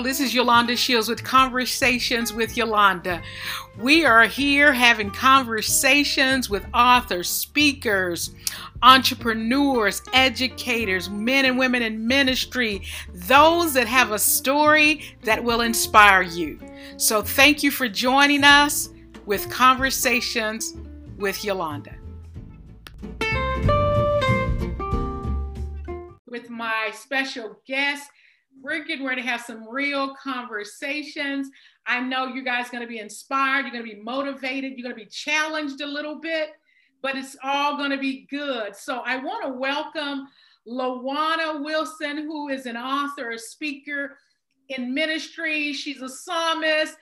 channel. This is Yolanda Shields with Conversations with Yolanda. We are here having conversations with authors, speakers, entrepreneurs, educators, men and women in ministry, those that have a story that will inspire you. So thank you for joining us with Conversations with Yolanda. With my special guest, we're getting ready to have some real conversations. I know you guys are going to be inspired, you're going to be motivated, you're going to be challenged a little bit, but it's all going to be good. So I want to welcome Lawana Wilson, who is an author, a speaker in ministry. She's a psalmist.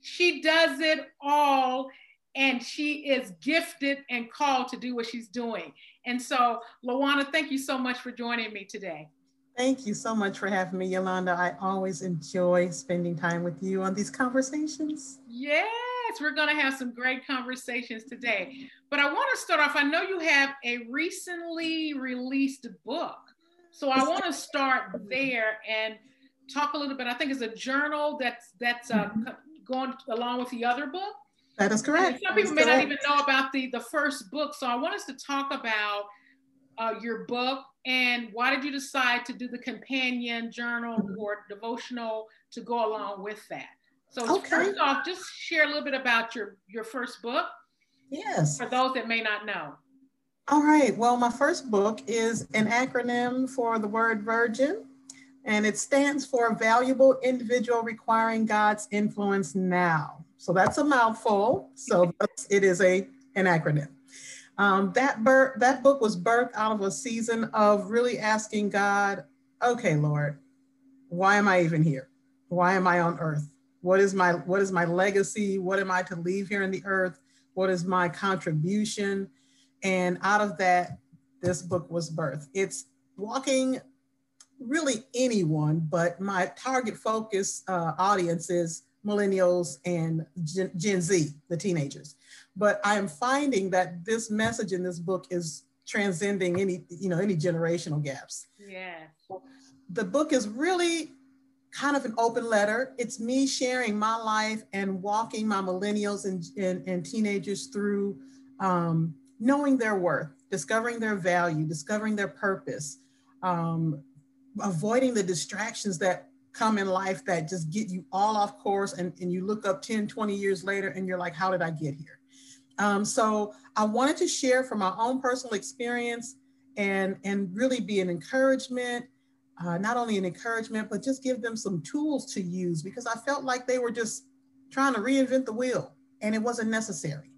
She does it all, and she is gifted and called to do what she's doing. And so, Lawana, thank you so much for joining me today. Thank you so much for having me, Yolanda. I always enjoy spending time with you on these conversations. Yes, we're going to have some great conversations today. But I want to start off. I know you have a recently released book. So I want to start there and talk a little bit. I think it's a journal that's that's uh, mm-hmm. going along with the other book. That is correct. And some people may correct. not even know about the the first book. So I want us to talk about uh, your book and why did you decide to do the companion journal or devotional to go along with that? So okay. first off, just share a little bit about your your first book. Yes. For those that may not know. All right. Well, my first book is an acronym for the word virgin, and it stands for Valuable Individual Requiring God's Influence Now. So that's a mouthful. So it is a an acronym. Um, that, bir- that book was birthed out of a season of really asking God, okay, Lord, why am I even here? Why am I on earth? What is my what is my legacy? What am I to leave here in the earth? What is my contribution? And out of that, this book was birthed. It's walking really anyone, but my target focus uh, audience is millennials and Gen, Gen Z, the teenagers. But I am finding that this message in this book is transcending any, you know, any generational gaps. Yeah. The book is really kind of an open letter. It's me sharing my life and walking my millennials and, and, and teenagers through um, knowing their worth, discovering their value, discovering their purpose, um, avoiding the distractions that come in life that just get you all off course and, and you look up 10, 20 years later and you're like, how did I get here? Um, so I wanted to share from my own personal experience and, and really be an encouragement, uh, not only an encouragement, but just give them some tools to use because I felt like they were just trying to reinvent the wheel and it wasn't necessary.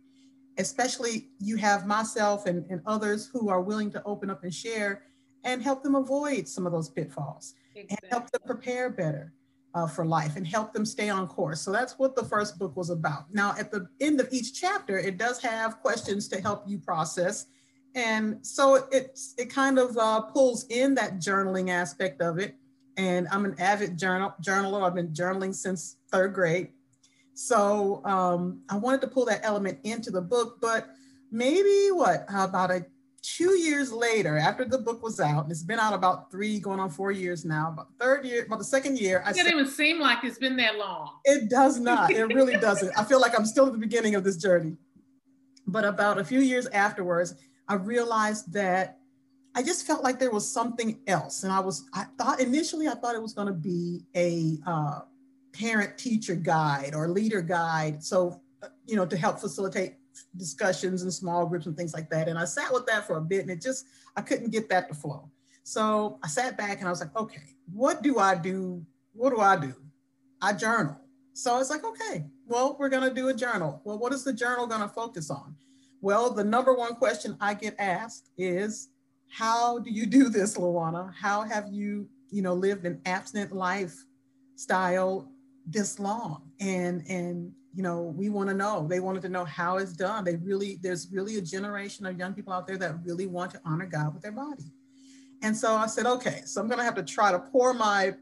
Especially you have myself and, and others who are willing to open up and share and help them avoid some of those pitfalls exactly. and help them prepare better uh, for life and help them stay on course. So that's what the first book was about. Now, at the end of each chapter, it does have questions to help you process. And so it's, it kind of uh, pulls in that journaling aspect of it. And I'm an avid journal, journaler. I've been journaling since third grade. So um, I wanted to pull that element into the book, but maybe what, How about a two years later, after the book was out, and it's been out about three, going on four years now. About third year, about the second year, I it doesn't even seem like it's been that long. It does not. It really doesn't. I feel like I'm still at the beginning of this journey. But about a few years afterwards, I realized that I just felt like there was something else, and I was. I thought initially I thought it was going to be a uh, parent teacher guide or leader guide, so uh, you know to help facilitate discussions and small groups and things like that. And I sat with that for a bit and it just, I couldn't get that to flow. So I sat back and I was like, okay, what do I do? What do I do? I journal. So I was like, okay, well, we're going to do a journal. Well, what is the journal going to focus on? Well, the number one question I get asked is, how do you do this, Lawana? How have you, you know, lived an abstinent lifestyle this long? And and you know, we want to know. They wanted to know how it's done. They really, there's really a generation of young people out there that really want to honor God with their body. And so I said, okay, so I'm going to have to try to pour my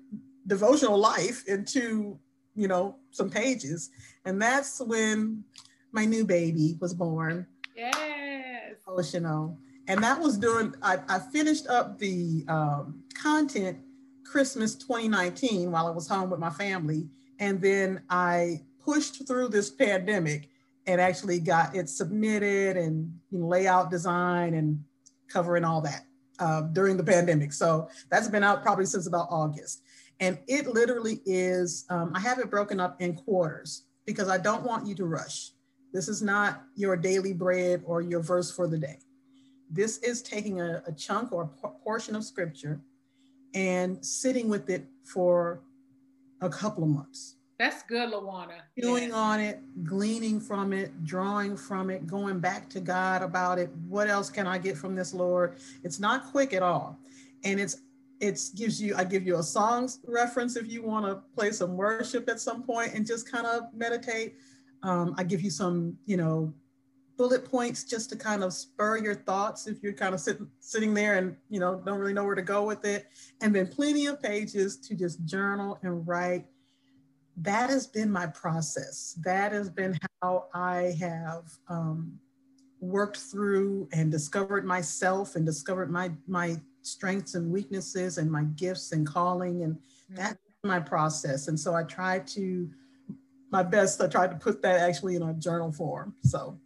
devotional life into, you know, some pages. And that's when my new baby was born. Yes. Devotional. And that was doing, I, I finished up the um, content Christmas 2019 while I was home with my family. And then I pushed through this pandemic and actually got it submitted and you know, layout design and covering all that uh, during the pandemic. So that's been out probably since about August. And it literally is, um, I have it broken up in quarters because I don't want you to rush. This is not your daily bread or your verse for the day. This is taking a, a chunk or a portion of scripture and sitting with it for a couple of months. That's good, Lawana. Chewing yeah. on it, gleaning from it, drawing from it, going back to God about it. What else can I get from this, Lord? It's not quick at all. And it's it gives you, I give you a songs reference if you want to play some worship at some point and just kind of meditate. Um, I give you some, you know, bullet points just to kind of spur your thoughts if you're kind of sitting sitting there and you know don't really know where to go with it and then plenty of pages to just journal and write that has been my process that has been how i have um, worked through and discovered myself and discovered my my strengths and weaknesses and my gifts and calling and mm-hmm. that's my process and so i try to my best i tried to put that actually in a journal form so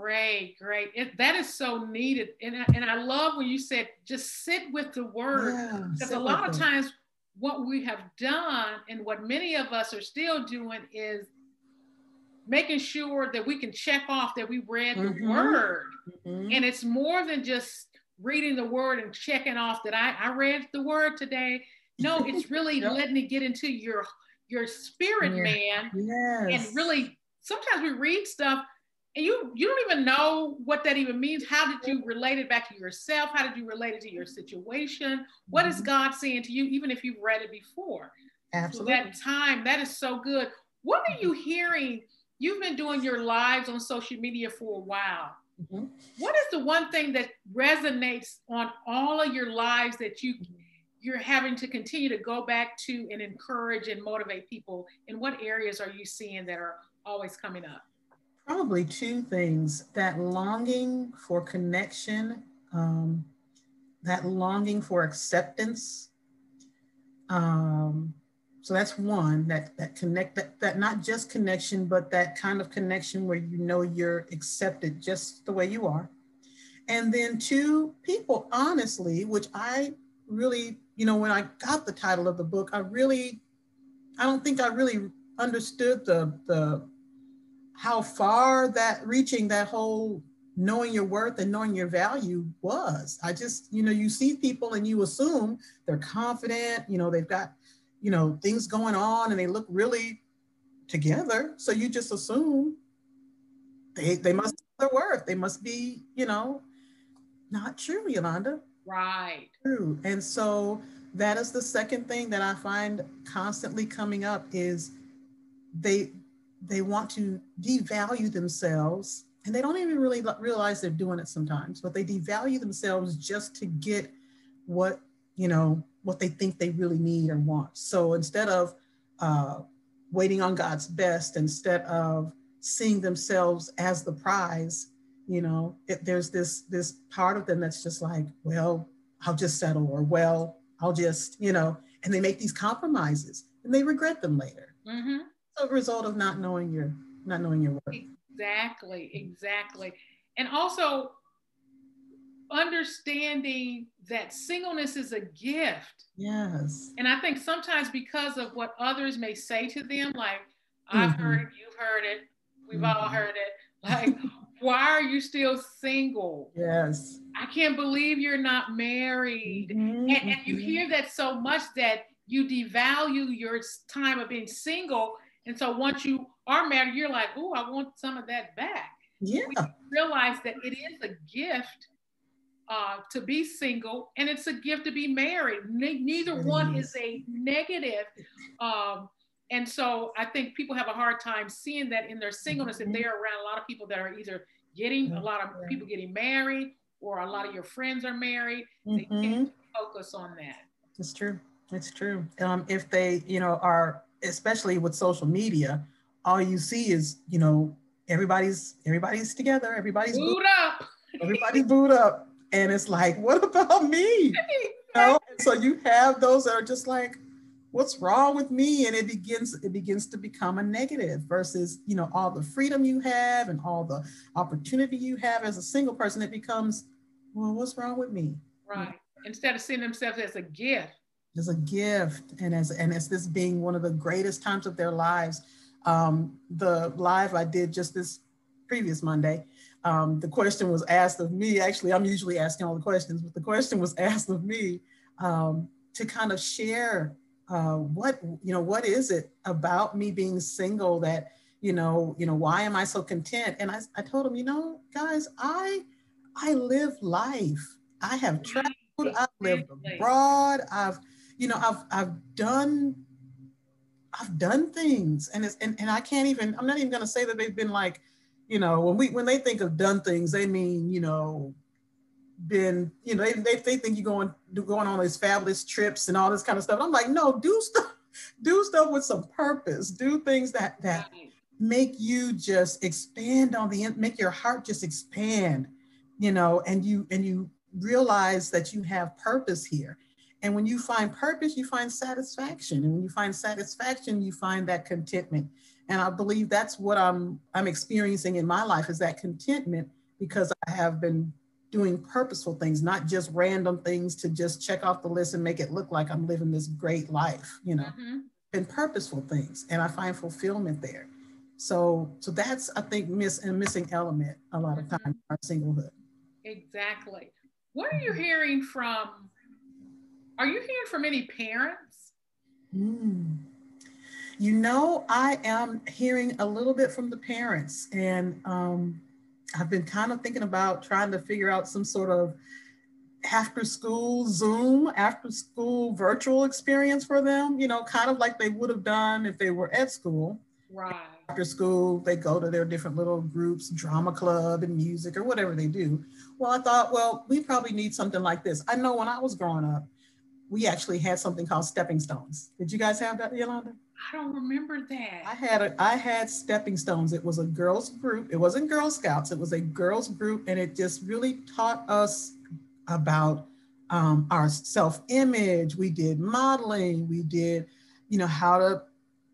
Great, great. It, that is so needed. And I, and I love when you said just sit with the word. Yeah, because a lot of times, what we have done and what many of us are still doing is making sure that we can check off that we read mm-hmm. the word. Mm-hmm. And it's more than just reading the word and checking off that I, I read the word today. No, it's really yep. letting it get into your your spirit, yeah. man. Yes. And really, sometimes we read stuff and you you don't even know what that even means. How did you relate it back to yourself? How did you relate it to your situation? What is mm-hmm. god saying to you even if you've read it before? Absolutely so that time that is so good. What are you hearing? You've been doing your lives on social media for a while. Mm-hmm. what is the one thing that resonates on all of your lives that you you're having to continue to go back to and encourage and motivate people? In what areas are you seeing that are always coming up Probably two things that longing for connection, um, that longing for acceptance. Um, so that's one that that connect that, that not just connection, but that kind of connection where you know you're accepted just the way you are. And then two, people honestly, which I really, you know, when I got the title of the book, I really, I don't think I really understood the the how far that reaching that whole knowing your worth and knowing your value was. I just, you know, you see people and you assume they're confident, you know, they've got, you know, things going on and they look really together. So you just assume they they must have their worth. They must be, you know, not true, Yolanda. Right. True. And so that is the second thing that I find constantly coming up is they they want to devalue themselves and they don't even really realize they're doing it sometimes but they devalue themselves just to get what you know what they think they really need or want. So instead of uh, waiting on god's best instead of seeing themselves as the prize you know it, there's this this part of them that's just like well i'll just settle or well i'll just you know and they make these compromises and they regret them later. Mm-hmm a result of not knowing your not knowing your worth. Exactly, exactly. And also understanding that singleness is a gift. Yes. And I think sometimes because of what others may say to them, like, I've mm-hmm. heard it, you've heard it, we've mm-hmm. all heard it. Like, why are you still single? Yes. I can't believe you're not married. Mm-hmm. And, and you mm-hmm. hear that so much that you devalue your time of being single and so once you are married, you're like, oh, I want some of that back. Yeah. We realize that it is a gift uh, to be single and it's a gift to be married. Ne- neither it one is. a negative. Um, and so I think people have a hard time seeing that in their singleness mm-hmm. if they're around a lot of people that are either getting a lot of people getting married or a lot of your friends are married. Mm-hmm. They can't focus on that. It's true. It's true. Um, if they, you know, are especially with social media, all you see is, you know, everybody's everybody's together, everybody's booed up. Everybody's booed up. And it's like, what about me? know? So you have those that are just like, what's wrong with me? And it begins, it begins to become a negative versus, you know, all the freedom you have and all the opportunity you have as a single person, it becomes, well, what's wrong with me? Right. Instead of seeing themselves as a gift. As a gift and as and as this being one of the greatest times of their lives. Um, the live I did just this previous Monday, um, the question was asked of me. Actually, I'm usually asking all the questions, but the question was asked of me um, to kind of share uh, what you know. What is it about me being single that you know? You know, why am I so content? And I, I told him, you know, guys, I I live life. I have traveled. I've lived abroad. I've you know I've I've done I've done things, and it's and, and I can't even. I'm not even going to say that they've been like you know, when we when they think of done things, they mean, you know, been, you know, they, they, they think you're going going on these fabulous trips and all this kind of stuff. I'm like, no, do stuff, do stuff with some purpose. Do things that that make you just expand on the make your heart just expand, you know, and you and you realize that you have purpose here. And when you find purpose, you find satisfaction. And when you find satisfaction, you find that contentment and I believe that's what I'm I'm experiencing in my life is that contentment because I have been doing purposeful things, not just random things to just check off the list and make it look like I'm living this great life, you know, mm-hmm. and purposeful things. And I find fulfillment there. So so that's I think miss a missing element a lot of mm-hmm. time our singlehood. Exactly. What are you mm-hmm. hearing from? Are you hearing from any parents? Mm. You know, I am hearing a little bit from the parents, and um, I've been kind of thinking about trying to figure out some sort of after school Zoom, after school virtual experience for them, you know, kind of like they would have done if they were at school. Right. After school, they go to their different little groups, drama club and music or whatever they do. Well, I thought, well, we probably need something like this. I know when I was growing up, we actually had something called stepping stones. Did you guys have that, Yolanda? I don't remember that. I had a I had stepping stones. It was a girls group. It wasn't Girl Scouts. It was a girls group, and it just really taught us about um, our self image. We did modeling. We did, you know, how to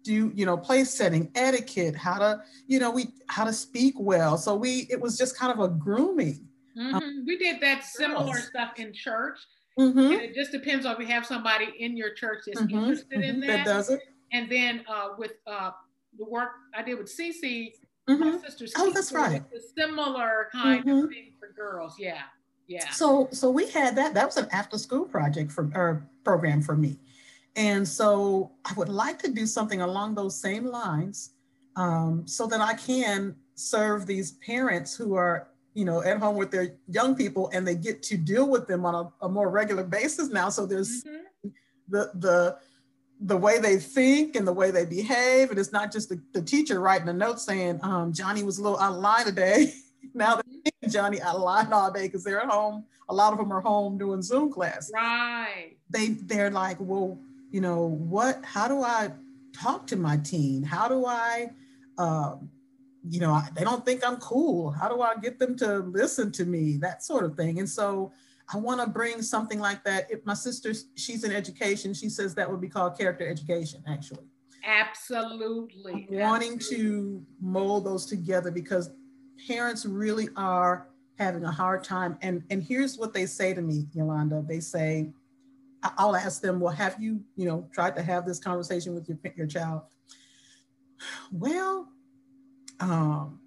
do you know place setting etiquette how to you know we how to speak well so we it was just kind of a grooming mm-hmm. um, we did that similar girls. stuff in church mm-hmm. and it just depends on if we have somebody in your church that's mm-hmm. interested in that, that does it and then uh, with uh, the work I did with CC, mm-hmm. my sister's oh, that's right, a similar kind mm-hmm. of thing for girls. Yeah, yeah. So, so we had that. That was an after-school project for or program for me, and so I would like to do something along those same lines, um, so that I can serve these parents who are you know at home with their young people and they get to deal with them on a, a more regular basis now so there's mm-hmm. the the the way they think and the way they behave. And it's not just the, the teacher writing a note saying, um, Johnny was a little out of line today. now they're Johnny out of line all day because they're at home. A lot of them are home doing Zoom class. Right. They they're like, well, you know, what, how do I talk to my teen? How do I um, you know, I, they don't think I'm cool. How do I get them to listen to me? That sort of thing. And so I want to bring something like that. If my sister, she's in education, she says that would be called character education, actually. Absolutely. I'm wanting Absolutely. to mold those together because parents really are having a hard time. And, and here's what they say to me, Yolanda. They say, I'll ask them, well, have you, you know, tried to have this conversation with your, your child? Well, um,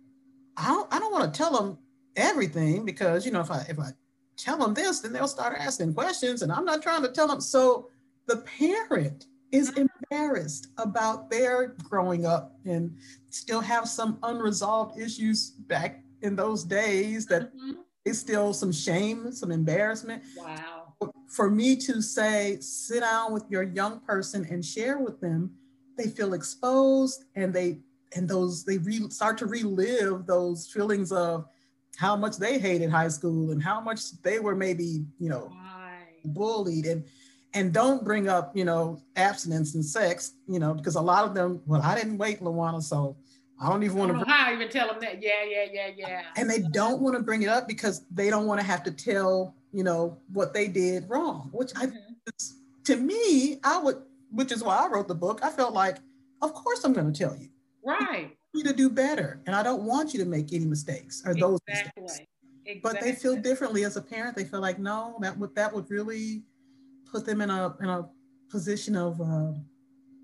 I don't, I don't want to tell them everything because, you know, if I, if I tell them this, then they'll start asking questions. And I'm not trying to tell them. So the parent is mm-hmm. embarrassed about their growing up and still have some unresolved issues back in those days that mm-hmm. is still some shame, some embarrassment. Wow. For me to say, sit down with your young person and share with them, they feel exposed and they and those they re, start to relive those feelings of how much they hated high school and how much they were maybe, you know, bullied and and don't bring up, you know, abstinence and sex, you know, because a lot of them, well, I didn't wait, Lawana, so I don't even want to. Bring, I even tell them that. Yeah, yeah, yeah, yeah. And they don't want to bring it up because they don't want to have to tell you know, what they did wrong, which I, mm-hmm. to me, I would, which is why I wrote the book. I felt like, of course, I'm going to tell you. Right. You to do better, and I don't want you to make any mistakes or those exactly. mistakes. Exactly. But they feel differently as a parent. They feel like, no, that would that would really put them in a in a position of uh,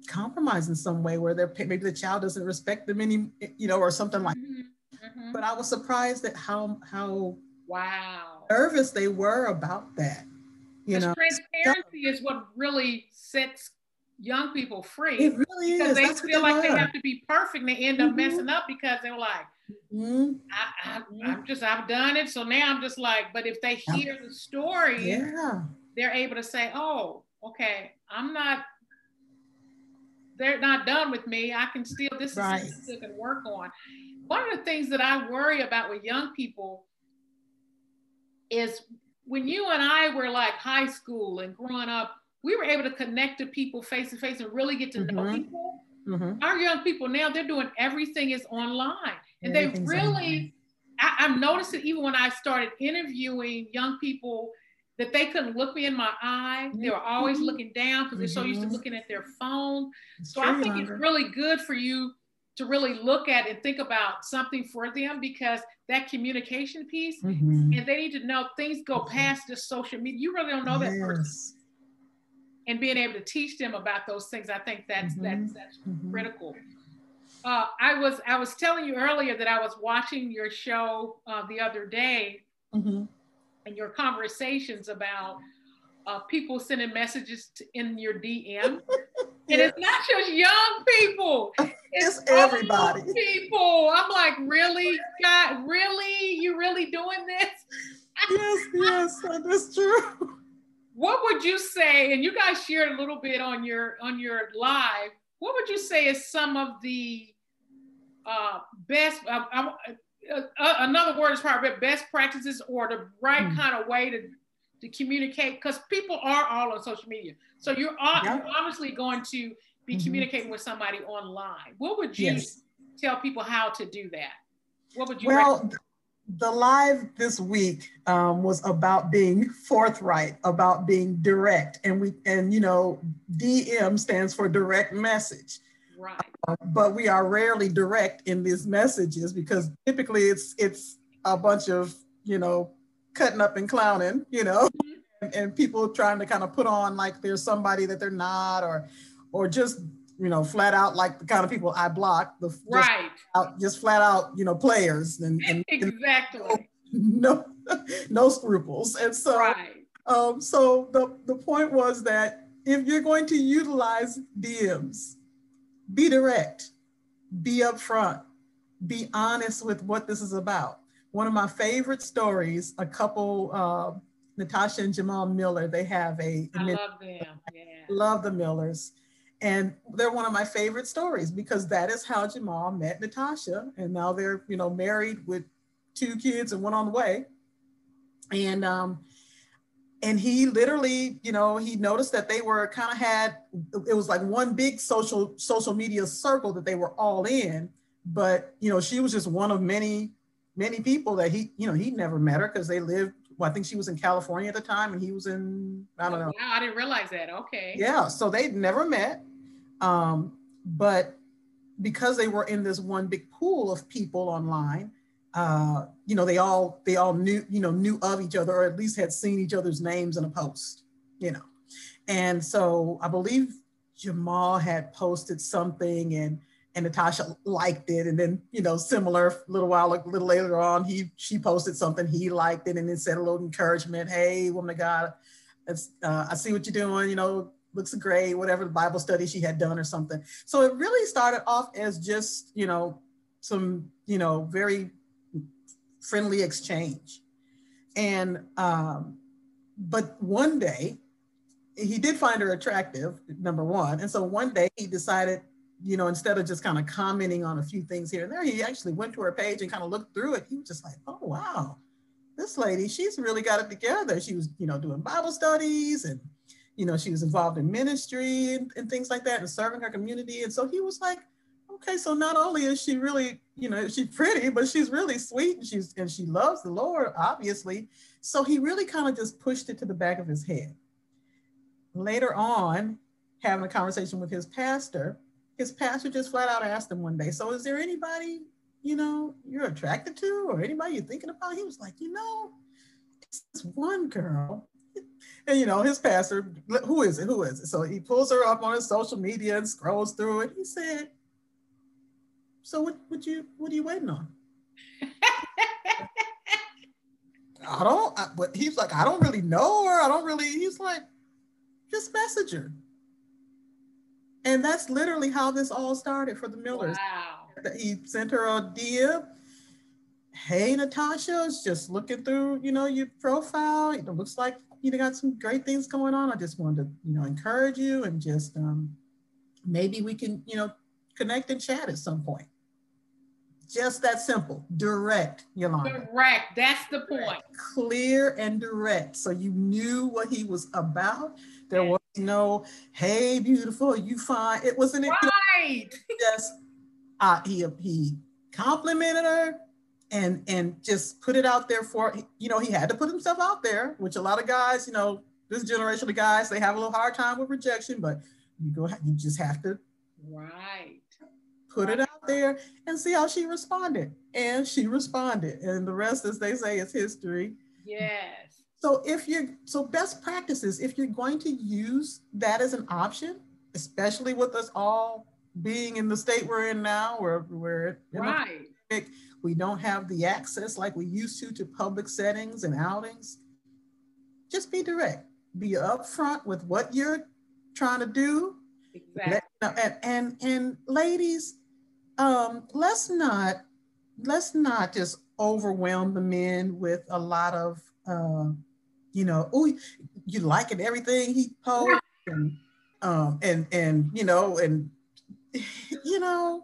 compromise in some way, where they're maybe the child doesn't respect them any, you know, or something like. Mm-hmm. Mm-hmm. But I was surprised at how how wow nervous they were about that. You know, transparency is what really sets young people free. It really because is. they That's feel like they have to be perfect they end up mm-hmm. messing up because they're like, mm-hmm. I, am just, I've done it. So now I'm just like, but if they hear the story, yeah. they're able to say, oh, okay, I'm not, they're not done with me. I can still, this right. is still can work on. One of the things that I worry about with young people is when you and I were like high school and growing up, we were able to connect to people face to face and really get to mm-hmm. know people. Mm-hmm. Our young people now, they're doing everything is online. And they really, I, noticed it even when I started interviewing young people that they couldn't look me in my eye. They were always mm-hmm. looking down because they're so used to mm-hmm. looking at their phone. So I think it's really good for you to really look at and think about something for them because that communication piece mm-hmm. and they need to know things go past just social media. You really don't know that yes. person. And being able to teach them about those things, I think that's mm-hmm. that's that's mm-hmm. critical. Uh, I was I was telling you earlier that I was watching your show uh, the other day, mm-hmm. and your conversations about uh, people sending messages to, in your DM. And it's not just young people. It's, it's everybody. People. I'm like, really? God, really? You really doing this? yes, yes, that is true. What would you say? And you guys shared a little bit on your on your live. What would you say is some of the uh, best? Uh, uh, uh another word is probably best practices or the right mm. kind of way to to communicate because people are all on social media. So you're, yeah. you're obviously going to be mm-hmm. communicating with somebody online. What would you yes. tell people how to do that? What would you Well, recommend? The live this week um, was about being forthright, about being direct, and we and you know DM stands for direct message. Right. Uh, but we are rarely direct in these messages because typically it's it's a bunch of you know cutting up and clowning, you know, mm-hmm. and, and, people trying to kind of put on like there's somebody that they're not, or or just you know flat out like the kind of people I block, the right, just, out, just flat out you know players and, and exactly no no scruples, and so right. um, so the the point was that if you're going to utilize DMs, be direct, be upfront, be honest with what this is about one of my favorite stories, a couple, uh, Natasha and Jamal Miller, they have a. I love them. Yeah. Love the Millers. And they're one of my favorite stories because that is how Jamal met Natasha. And now they're, you know, married with two kids and one on the way. And, um, and he literally, you know, he noticed that they were kind of had, it was like one big social, social media circle that they were all in. But, you know, she was just one of many many people that he, you know, he never met her because they lived. Well, I think she was in California at the time, and he was in I don't know. Yeah, I didn't realize that. Okay. Yeah, so they'd never met, um, but because they were in this one big pool of people online, uh, you know, they all they all knew you know knew of each other, or at least had seen each other's names in a post, you know, and so I believe Jamal had posted something and and Natasha liked it. And then, you know, similar a little while, a little later on, he she posted something, he liked it, and then said a little encouragement. Hey, woman of God, uh, I see what you're doing, you know, looks great, whatever the Bible study she had done or something. So it really started off as just, you know, some, you know, very friendly exchange. And um, but one day he did find her attractive, number one. And so one day he decided you know, instead of just kind of commenting on a few things here and there, he actually went to her page and kind of looked through it. He was just like, oh, wow, this lady, she's really got it together. She was, you know, doing Bible studies and, you know, she was involved in ministry and, and things like that and serving her community. And so he was like, okay, so not only is she really, you know, she's pretty, but she's really sweet and she's and she loves the Lord, obviously. So he really kind of just pushed it to the back of his head. Later on, having a conversation with his pastor, his pastor just flat out asked him one day, So is there anybody, you know, you're attracted to or anybody you're thinking about? He was like, you know, this one girl. And you know, his pastor, who is it? Who is it? So he pulls her up on his social media and scrolls through it. He said, So what would you what are you waiting on? I don't, I, but he's like, I don't really know her. I don't really, he's like, just message her. And that's literally how this all started for the Millers. Wow. He sent her a DM. Hey, Natasha, it's just looking through, you know, your profile. It looks like you got some great things going on. I just wanted to, you know, encourage you and just um, maybe we can, you know, connect and chat at some point. Just that simple, direct, Yolanda. Direct, that's the point. Clear and direct. So you knew what he was about. There was no, hey, beautiful, you fine. It wasn't right. just uh, he he complimented her and and just put it out there for you know he had to put himself out there, which a lot of guys, you know, this generation of guys, they have a little hard time with rejection, but you go you just have to right put it out there and see how she responded. And she responded. And the rest, as they say, is history. Yes. So if you're so best practices, if you're going to use that as an option, especially with us all being in the state we're in now, where we're right. we don't have the access like we used to to public settings and outings. Just be direct. Be upfront with what you're trying to do. Exactly. And, and and ladies, um, let's not let's not just overwhelm the men with a lot of uh, you know, oh, you liking everything he posts and um and and you know and you know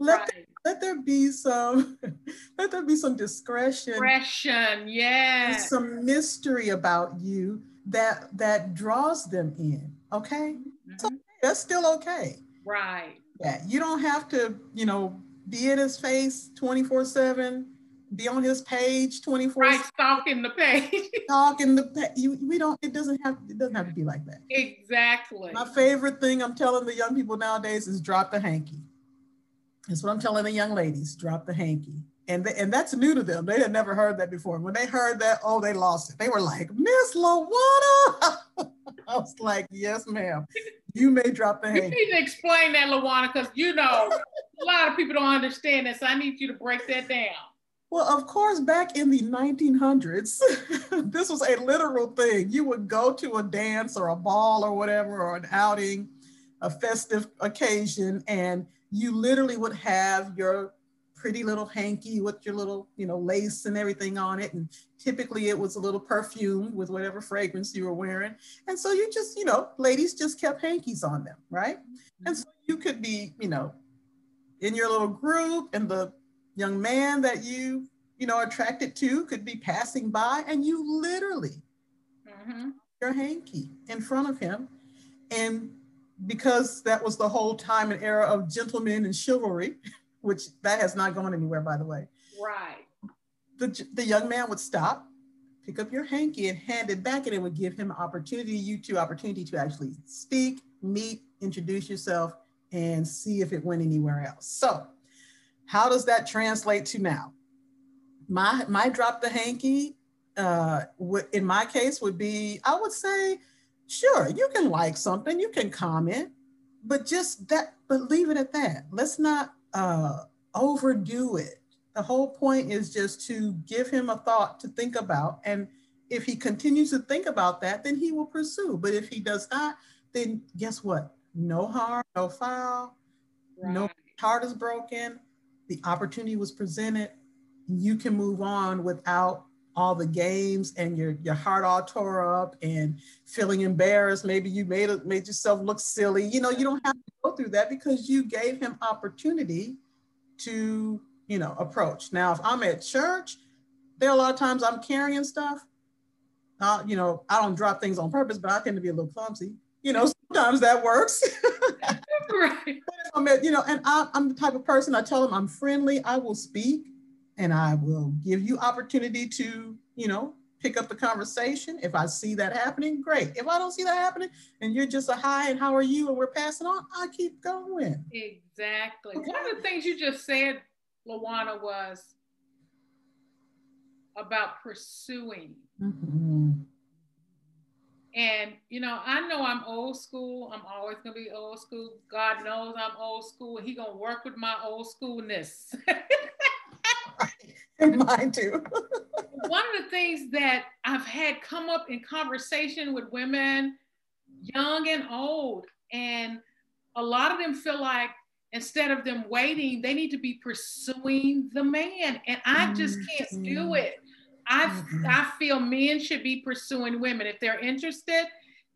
let right. there, let there be some let there be some discretion discretion yeah some mystery about you that that draws them in okay mm-hmm. so that's still okay right yeah, you don't have to, you know, be in his face 24 7, be on his page 24 Right, stalking the page. stalking the page. We don't, it doesn't have, it doesn't have to be like that. Exactly. My favorite thing I'm telling the young people nowadays is drop the hanky. That's what I'm telling the young ladies, drop the hanky. And, they, and that's new to them. They had never heard that before. When they heard that, oh, they lost it. They were like, Miss Lawana. I was like, yes, ma'am. You may drop the hand. You need to explain that, Lawana, because you know a lot of people don't understand this. So I need you to break that down. Well, of course, back in the 1900s, this was a literal thing. You would go to a dance or a ball or whatever, or an outing, a festive occasion, and you literally would have your pretty little hanky with your little, you know, lace and everything on it. And typically it was a little perfume with whatever fragrance you were wearing. And so you just, you know, ladies just kept hankies on them, right? And mm-hmm. so you could be, you know, in your little group and the young man that you, you know, attracted to could be passing by and you literally mm-hmm. your hanky in front of him. And because that was the whole time and era of gentlemen and chivalry, which that has not gone anywhere, by the way. Right. The, the young man would stop, pick up your hanky and hand it back, and it would give him opportunity, you two opportunity to actually speak, meet, introduce yourself, and see if it went anywhere else. So, how does that translate to now? My my drop the hanky, uh, in my case would be, I would say, sure, you can like something, you can comment, but just that, but leave it at that. Let's not uh, overdo it. The whole point is just to give him a thought to think about. And if he continues to think about that, then he will pursue. But if he does not, then guess what? No harm, no foul, right. no heart is broken. The opportunity was presented. You can move on without all the games and your your heart all tore up and feeling embarrassed. Maybe you made made yourself look silly. You know, you don't have to go through that because you gave him opportunity to, you know, approach. Now, if I'm at church, there are a lot of times I'm carrying stuff. Uh, you know, I don't drop things on purpose, but I tend to be a little clumsy. You know, sometimes that works. right. But if you know, and I, I'm the type of person I tell them I'm friendly. I will speak, and I will give you opportunity to, you know, pick up the conversation. If I see that happening, great. If I don't see that happening, and you're just a hi and how are you, and we're passing on, I keep going. Exactly. Okay. One of the things you just said, Lawana, was about pursuing. Mm-hmm. And you know, I know I'm old school. I'm always gonna be old school. God knows I'm old school. He gonna work with my old schoolness. Mine too. One of the things that I've had come up in conversation with women, young and old, and a lot of them feel like instead of them waiting, they need to be pursuing the man. And I just can't mm-hmm. do it. I mm-hmm. I feel men should be pursuing women. If they're interested,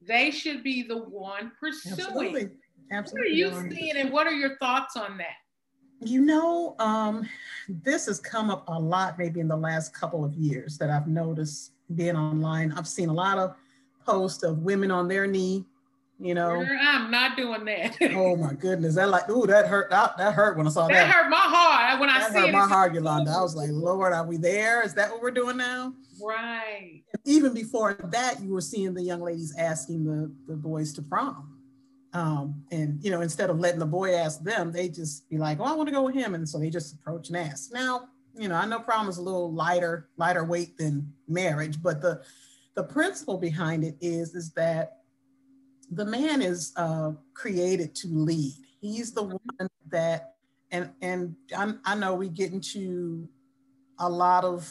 they should be the one pursuing. Absolutely. Absolutely. What are you seeing and what are your thoughts on that? You know, um, this has come up a lot maybe in the last couple of years that I've noticed being online. I've seen a lot of posts of women on their knee you know. I'm not doing that. oh my goodness, that like, ooh, that hurt. That, that hurt when I saw that. That hurt my heart when I that hurt my heart, Yolanda. I was like, Lord, are we there? Is that what we're doing now? Right. Even before that, you were seeing the young ladies asking the the boys to prom. Um, and you know, instead of letting the boy ask them, they just be like, "Oh, I want to go with him," and so they just approach and ask. Now, you know, I know prom is a little lighter, lighter weight than marriage, but the the principle behind it is is that the man is uh, created to lead. He's the one that, and and I, I know we get into a lot of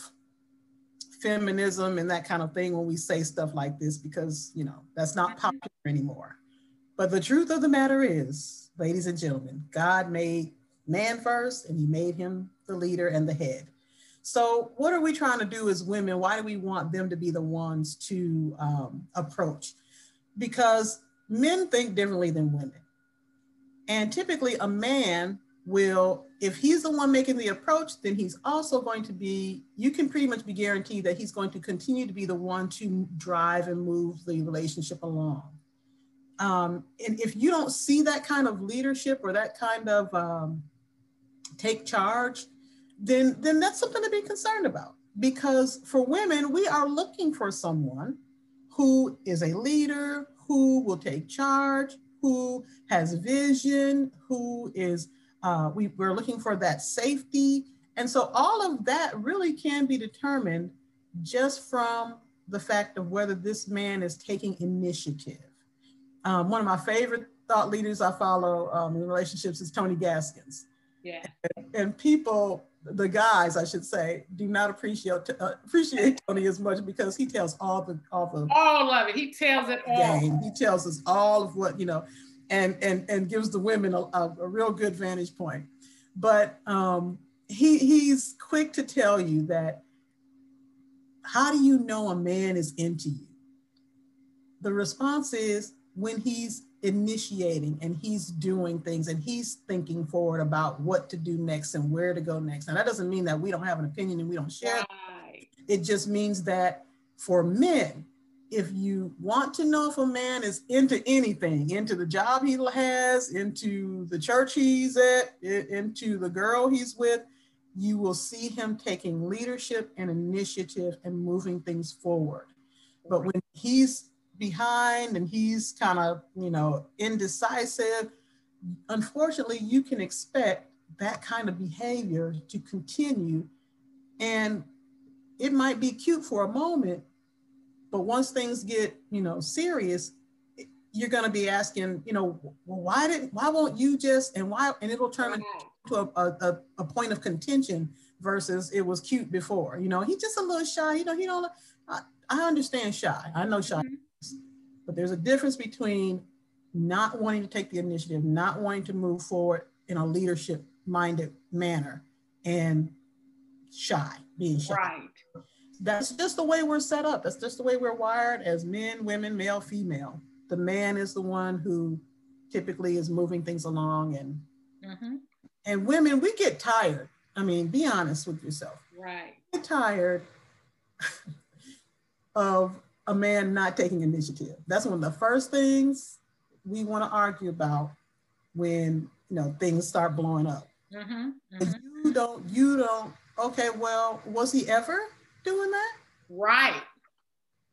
feminism and that kind of thing when we say stuff like this because you know that's not mm-hmm. popular anymore. But the truth of the matter is, ladies and gentlemen, God made man first, and He made him the leader and the head. So, what are we trying to do as women? Why do we want them to be the ones to um, approach? Because men think differently than women. And typically, a man will, if he's the one making the approach, then he's also going to be, you can pretty much be guaranteed that he's going to continue to be the one to drive and move the relationship along. Um, and if you don't see that kind of leadership or that kind of um, take charge, then, then that's something to be concerned about. Because for women, we are looking for someone who is a leader, who will take charge, who has vision, who is, uh, we, we're looking for that safety. And so all of that really can be determined just from the fact of whether this man is taking initiative. Um, one of my favorite thought leaders I follow um, in relationships is Tony Gaskins. Yeah. And, and people the guys, I should say, do not appreciate uh, appreciate Tony as much because he tells all the all the all of it. He tells it all. Game. He tells us all of what you know, and and and gives the women a, a, a real good vantage point. But um, he he's quick to tell you that. How do you know a man is into you? The response is when he's initiating and he's doing things and he's thinking forward about what to do next and where to go next. And that doesn't mean that we don't have an opinion and we don't share. Right. It just means that for men, if you want to know if a man is into anything, into the job he has, into the church he's at, into the girl he's with, you will see him taking leadership and initiative and moving things forward. But when he's behind and he's kind of, you know, indecisive, unfortunately, you can expect that kind of behavior to continue. And it might be cute for a moment, but once things get, you know, serious, you're going to be asking, you know, well, why did, why won't you just, and why, and it'll turn into a, a, a point of contention versus it was cute before. You know, he's just a little shy. You know, he don't. I, I understand shy. I know shy. Mm-hmm. But there's a difference between not wanting to take the initiative, not wanting to move forward in a leadership minded manner, and shy, being shy. Right. That's just the way we're set up. That's just the way we're wired as men, women, male, female. The man is the one who typically is moving things along, and mm-hmm. and women, we get tired. I mean, be honest with yourself. Right. Get tired of a man not taking initiative. That's one of the first things we want to argue about when you know things start blowing up. Mm-hmm, mm-hmm. You don't, you don't. Okay, well, was he ever doing that? Right.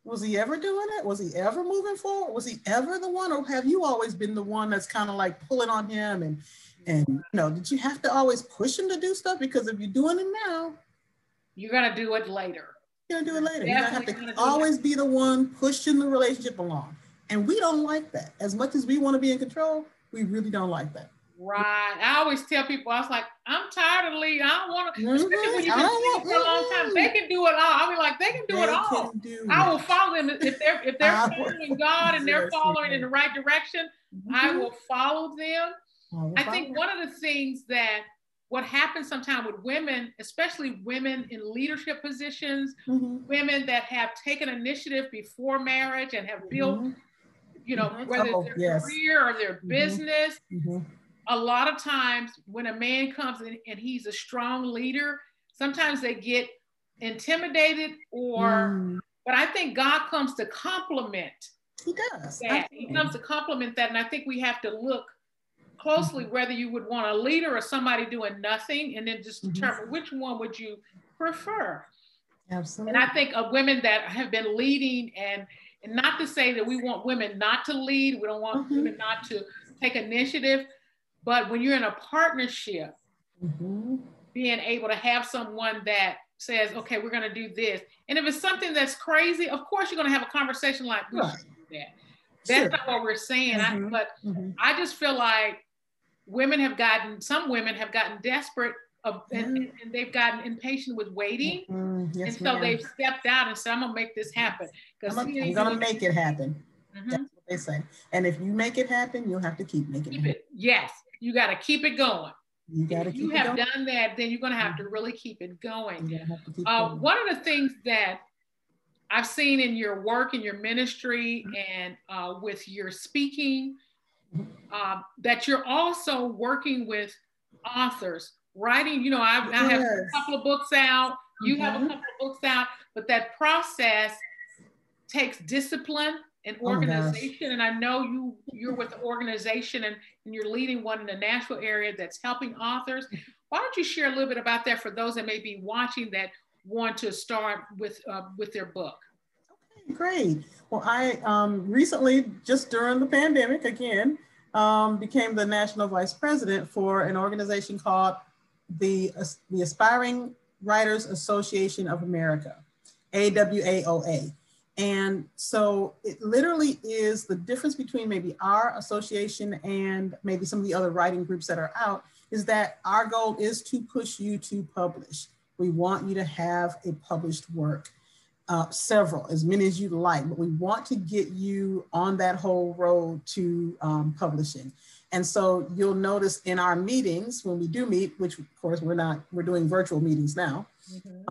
Was he ever doing it? Was he ever moving forward? Was he ever the one, or have you always been the one that's kind of like pulling on him and and you know, did you have to always push him to do stuff? Because if you're doing it now, you're gonna do it later. You're gonna do it later. you have to always be the one pushing the relationship along. And we don't like that. As much as we want to be in control, we really don't like that. Right. I always tell people, I was like, I'm tired of leading. I don't want to, especially mm-hmm. when you've been for a long time. They can do it all. I'll be like, they can do they it all. Do I will follow them if they're if they're following God and they're following in the right direction. Mm-hmm. I will follow them. I, I think one of the things that what happens sometimes with women, especially women in leadership positions, mm-hmm. women that have taken initiative before marriage and have built, mm-hmm. you know, mm-hmm. whether oh, it's their yes. career or their mm-hmm. business, mm-hmm a lot of times when a man comes in and he's a strong leader, sometimes they get intimidated or, mm. but I think God comes to complement. He does. That. He comes to complement that. And I think we have to look closely mm-hmm. whether you would want a leader or somebody doing nothing and then just mm-hmm. determine which one would you prefer. Absolutely. And I think of women that have been leading and and not to say that we want women not to lead, we don't want mm-hmm. women not to take initiative, but when you're in a partnership, mm-hmm. being able to have someone that says, okay, we're going to do this. And if it's something that's crazy, of course, you're going to have a conversation like, that. That's sure. not what we're saying. Mm-hmm. I, but mm-hmm. I just feel like women have gotten, some women have gotten desperate of, and, mm-hmm. and, they've gotten impatient with waiting. Mm-hmm. Yes, and so ma'am. they've stepped out and said, I'm going to make this happen. I'm, I'm going to make it happen. Mm-hmm. That's what they say. And if you make it happen, you'll have to keep making keep it, it. Yes. You got to keep it going. You got to keep it you have done that, then you're going to have to really keep it going. Keep uh, going. One of the things that I've seen in your work in your ministry and uh, with your speaking, uh, that you're also working with authors, writing. You know, I, I have a couple of books out. You mm-hmm. have a mm-hmm. couple of books out, but that process takes discipline an oh, organization, oh, and I know you you're with the organization and, and you're leading one in the Nashville area that's helping authors. Why don't you share a little bit about that for those that may be watching that want to start with uh, with their book? Great. Well, I um, recently, just during the pandemic, again, um, became the national vice president for an organization called the the Aspiring Writers Association of America, AWAOA. And so it literally is the difference between maybe our association and maybe some of the other writing groups that are out is that our goal is to push you to publish. We want you to have a published work, uh, several, as many as you like, but we want to get you on that whole road to um, publishing. And so you'll notice in our meetings when we do meet, which of course we're not, we're doing virtual meetings now. Mm-hmm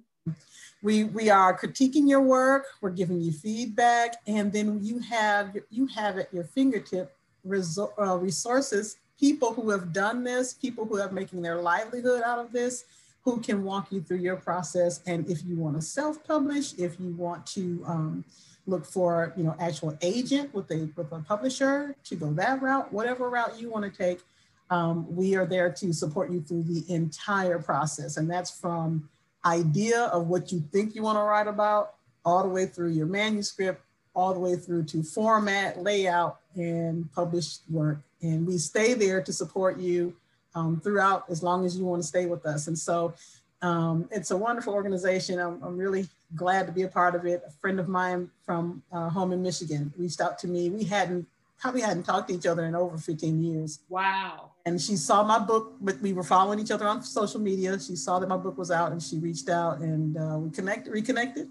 we we are critiquing your work we're giving you feedback and then you have you have at your fingertip resor- uh, resources people who have done this people who are making their livelihood out of this who can walk you through your process and if you want to self-publish if you want to um, look for you know actual agent with a with a publisher to go that route whatever route you want to take um, we are there to support you through the entire process and that's from idea of what you think you want to write about, all the way through your manuscript, all the way through to format, layout, and published work. And we stay there to support you um, throughout as long as you want to stay with us. And so um, it's a wonderful organization. I'm, I'm, really glad to be a part of it. A friend of mine from uh, home in Michigan reached out to me. We hadn't probably hadn't talked to each other in over 15 years. Wow. And she saw my book, but we were following each other on social media. She saw that my book was out and she reached out and uh, we connected, reconnected.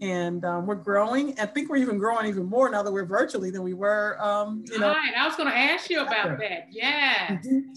And um, we're growing. I think we're even growing even more now that we're virtually than we were. Um, you know, right. I was going to ask you about that. Yeah. Mm-hmm.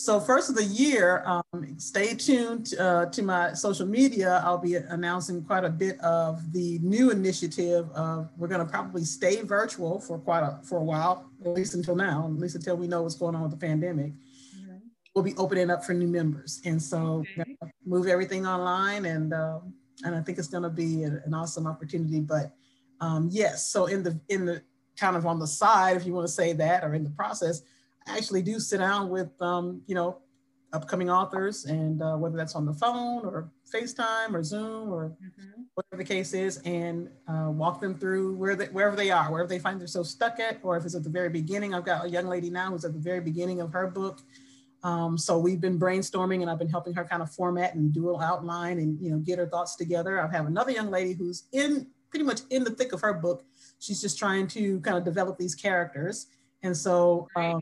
So first of the year, um, stay tuned uh, to my social media. I'll be announcing quite a bit of the new initiative. Of, we're going to probably stay virtual for quite a for a while, at least until now, at least until we know what's going on with the pandemic. Mm-hmm. We'll be opening up for new members, and so okay. move everything online, and uh, and I think it's going to be an awesome opportunity. But um, yes, so in the in the kind of on the side, if you want to say that, or in the process, actually do sit down with, um, you know, upcoming authors and uh, whether that's on the phone or FaceTime or Zoom or mm-hmm. whatever the case is, and uh, walk them through where they, wherever they are, wherever they find themselves stuck at, or if it's at the very beginning. I've got a young lady now who's at the very beginning of her book. Um, so we've been brainstorming and I've been helping her kind of format and do an outline and, you know, get her thoughts together. I have another young lady who's in pretty much in the thick of her book. She's just trying to kind of develop these characters. And so um,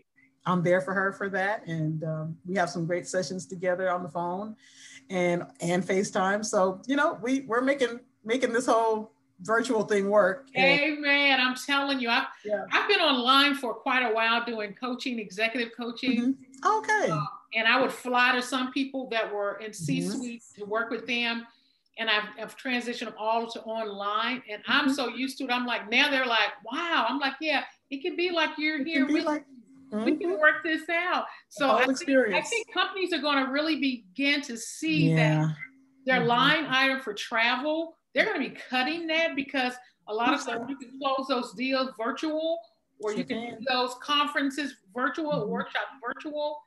I'm there for her for that. And um, we have some great sessions together on the phone and and FaceTime. So, you know, we, we're making making this whole virtual thing work. Amen. I'm telling you, I've, yeah. I've been online for quite a while doing coaching, executive coaching. Mm-hmm. Okay. Uh, and I would fly to some people that were in C suite mm-hmm. to work with them. And I've, I've, transitioned them all to online. And I'm mm-hmm. so used to it. I'm like, now they're like, wow. I'm like, yeah, it can be like you're it here. We, like, we can mm-hmm. work this out. So I think, I think, companies are going to really begin to see yeah. that their mm-hmm. line item for travel they're going to be cutting that because a lot of times you can close those deals virtual or you can do those conferences virtual, mm-hmm. workshops virtual.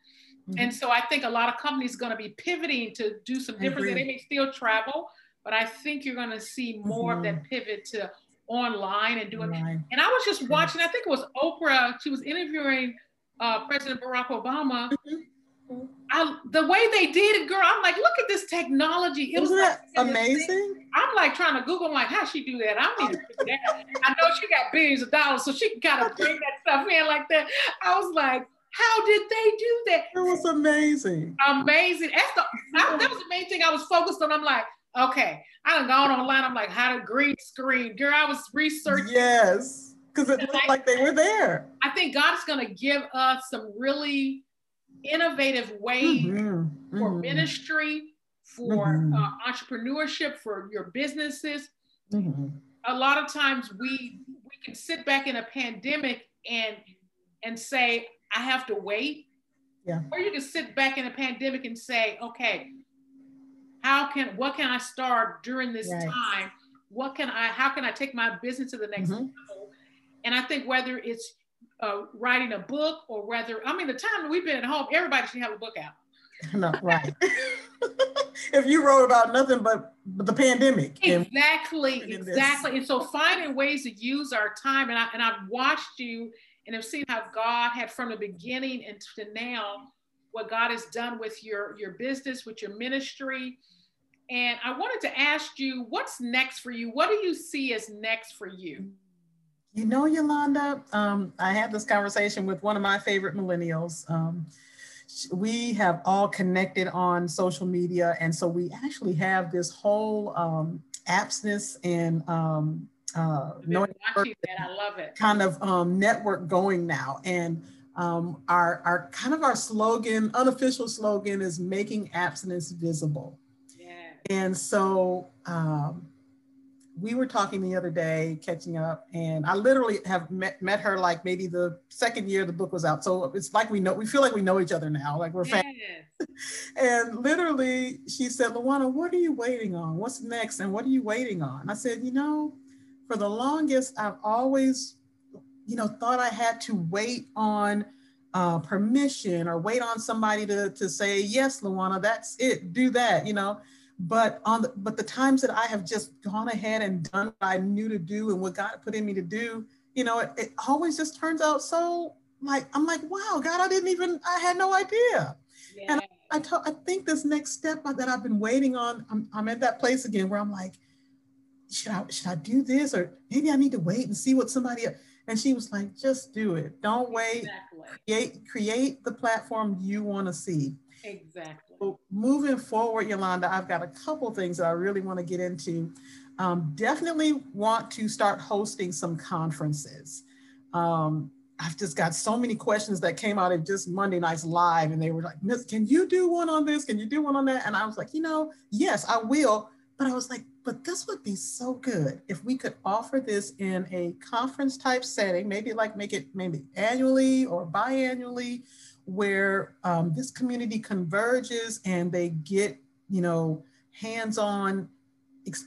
Mm-hmm. And so I think a lot of companies going to be pivoting to do some different things. They may still travel, but I think you're going to see more mm-hmm. of that mm-hmm. pivot to online and doing. Online. And I was just watching. I think it was Oprah. She was interviewing uh, President Barack Obama, mm-hmm. I, the way they did it, girl, I'm like, look at this technology. It Isn't was that like, amazing. I'm like trying to Google, I'm like, how she do that? I don't even do that. I know she got billions of dollars, so she gotta bring that stuff in like that. I was like, how did they do that? It was amazing. Amazing. That's the I, that was the main thing I was focused on. I'm like, okay, I done gone online. I'm like, how to green screen, girl. I was researching. Yes, because it looked like they were there. I think God's gonna give us some really innovative ways mm-hmm. for mm-hmm. ministry, for mm-hmm. uh, entrepreneurship, for your businesses. Mm-hmm. A lot of times we we can sit back in a pandemic and and say, I have to wait. Yeah. Or you can sit back in a pandemic and say, okay, how can what can I start during this right. time? What can I how can I take my business to the next mm-hmm. level? And I think whether it's uh, writing a book or whether, I mean, the time that we've been at home, everybody should have a book out. no, right. if you wrote about nothing but, but the pandemic. Exactly, and, exactly. And so finding ways to use our time, and, I, and I've watched you and have seen how God had from the beginning and to now, what God has done with your, your business, with your ministry. And I wanted to ask you, what's next for you? What do you see as next for you? You know, Yolanda, um, I had this conversation with one of my favorite millennials. Um, we have all connected on social media. And so we actually have this whole um, abstinence and um, uh, knowing I love it. kind of um, network going now. And um, our, our kind of our slogan, unofficial slogan is making abstinence visible. Yeah. And so um, we were talking the other day, catching up, and I literally have met, met her like maybe the second year the book was out. So it's like we know, we feel like we know each other now, like we're yes. and literally, she said, Lawana, what are you waiting on? What's next? And what are you waiting on? I said, you know, for the longest, I've always, you know, thought I had to wait on uh, permission or wait on somebody to, to say, yes, Lawana, that's it, do that, you know but on the, but the times that I have just gone ahead and done what I knew to do and what God put in me to do, you know, it, it always just turns out so like I'm like, wow, God, I didn't even I had no idea. Yeah. And I, I, t- I think this next step that I've been waiting on, I'm, I'm at that place again where I'm like, should I should I do this or maybe I need to wait and see what somebody and she was like, just do it. Don't wait. Exactly. Create create the platform you want to see. Exactly moving forward, Yolanda, I've got a couple things that I really want to get into. Um, definitely want to start hosting some conferences. Um, I've just got so many questions that came out of just Monday night's live, and they were like, Miss, can you do one on this? Can you do one on that? And I was like, you know, yes, I will. But I was like, but this would be so good if we could offer this in a conference type setting, maybe like make it maybe annually or biannually, where um, this community converges and they get, you know, hands-on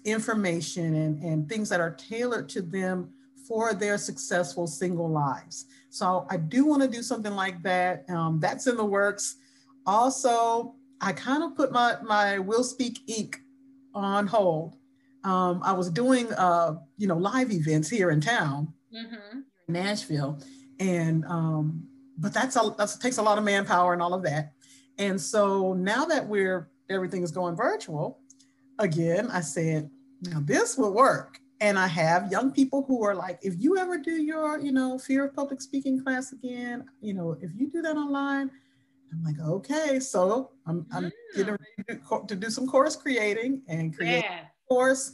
information and, and things that are tailored to them for their successful single lives. So I do want to do something like that. Um, that's in the works. Also, I kind of put my, my Will Speak Inc. on hold. Um, I was doing, uh, you know, live events here in town, mm-hmm. in Nashville, and um, but that's a that takes a lot of manpower and all of that. And so now that we're everything is going virtual, again, I said, now this will work. And I have young people who are like, if you ever do your, you know, fear of public speaking class again, you know, if you do that online, I'm like, okay, so I'm, I'm getting mm. ready to, to do some course creating and create yeah. a course.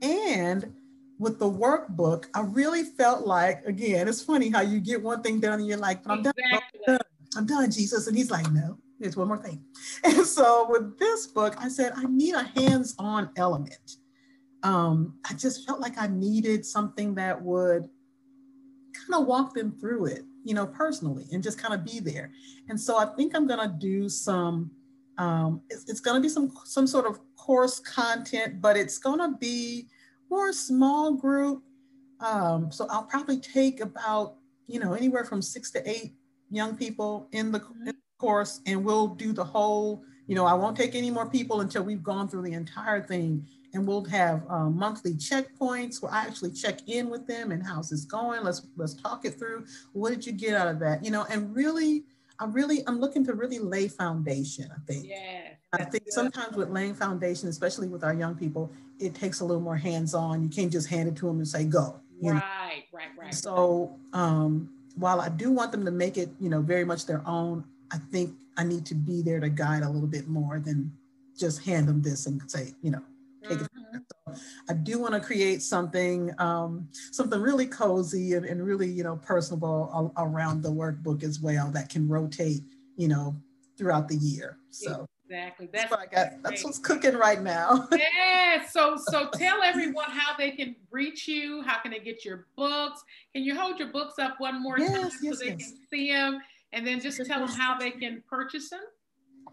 And with the workbook, I really felt like, again, it's funny how you get one thing done and you're like, I'm exactly. done, I'm done, I'm done, Jesus. And he's like, no, there's one more thing. And so with this book, I said, I need a hands-on element. Um, I just felt like I needed something that would kind of walk them through it, you know, personally and just kind of be there. And so I think I'm going to do some, um, it's, it's going to be some, some sort of course content, but it's going to be more small group. Um, so I'll probably take about, you know, anywhere from six to eight young people in the, in the course and we'll do the whole, you know, I won't take any more people until we've gone through the entire thing and we'll have um, monthly checkpoints where I actually check in with them and how's this going? Let's let's talk it through. What did you get out of that? You know, and really, I really I'm looking to really lay foundation. I think. Yeah. I think sometimes with laying foundation, especially with our young people, it takes a little more hands-on. You can't just hand it to them and say go. Right, know? right, right. So um, while I do want them to make it, you know, very much their own, I think I need to be there to guide a little bit more than just hand them this and say, you know, take mm-hmm. it. So I do want to create something, um, something really cozy and, and really, you know, personable around the workbook as well that can rotate, you know, throughout the year. So. Exactly. That's, that's what I got. That's what's cooking right now. yeah. So so tell everyone how they can reach you. How can they get your books? Can you hold your books up one more yes, time yes, so they yes. can see them? And then just tell them how they can purchase them.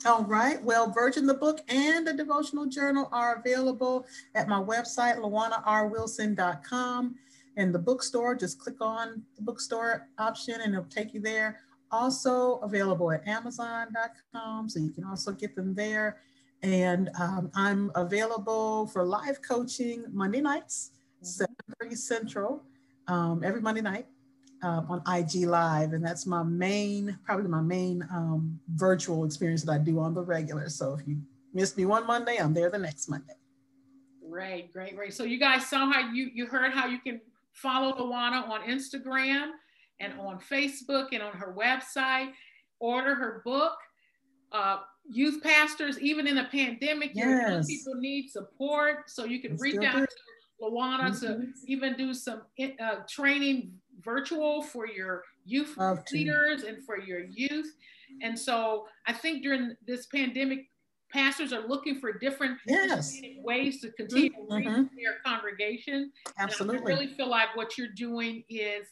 All right. Well, Virgin the book and the devotional journal are available at my website, lawanarwilson.com. And the bookstore, just click on the bookstore option and it'll take you there. Also available at amazon.com. So you can also get them there. And um, I'm available for live coaching Monday nights, mm-hmm. 7.30 Central, um, every Monday night um, on IG Live, and that's my main, probably my main um, virtual experience that I do on the regular. So if you miss me one Monday, I'm there the next Monday. Great, great, great. So you guys saw how you you heard how you can follow Lawana on Instagram and on Facebook and on her website. Order her book. Uh, youth pastors, even in a pandemic, yes. young people need support. So you can Let's reach out to Lawana mm-hmm. to even do some uh, training virtual for your youth leaders and for your youth. And so I think during this pandemic, pastors are looking for different yes. ways to continue mm-hmm. to reach their congregation. Absolutely. And I really feel like what you're doing is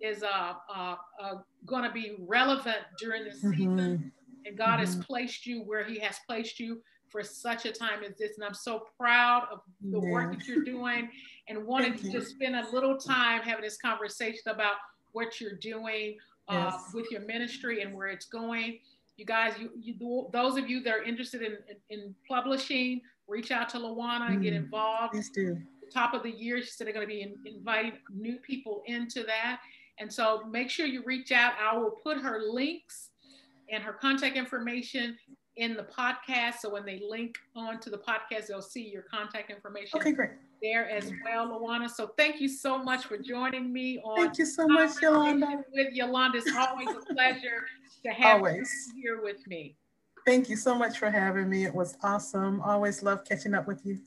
is uh, uh, uh going to be relevant during this mm-hmm. season. And God has mm-hmm. placed you where He has placed you for such a time as this. And I'm so proud of the yeah. work that you're doing and wanted to just spend a little time having this conversation about what you're doing uh, yes. with your ministry and where it's going. You guys, you, you, those of you that are interested in, in, in publishing, reach out to Lawana and get mm. involved. Please do. top of the year, she said they're going to be in, inviting new people into that. And so make sure you reach out. I will put her links and her contact information in the podcast. So when they link onto the podcast, they'll see your contact information. Okay, great. There as well, Lawana. So thank you so much for joining me on. Thank you so much, Yolanda. With Yolanda, it's always a pleasure to have always. you here with me. Thank you so much for having me. It was awesome. Always love catching up with you.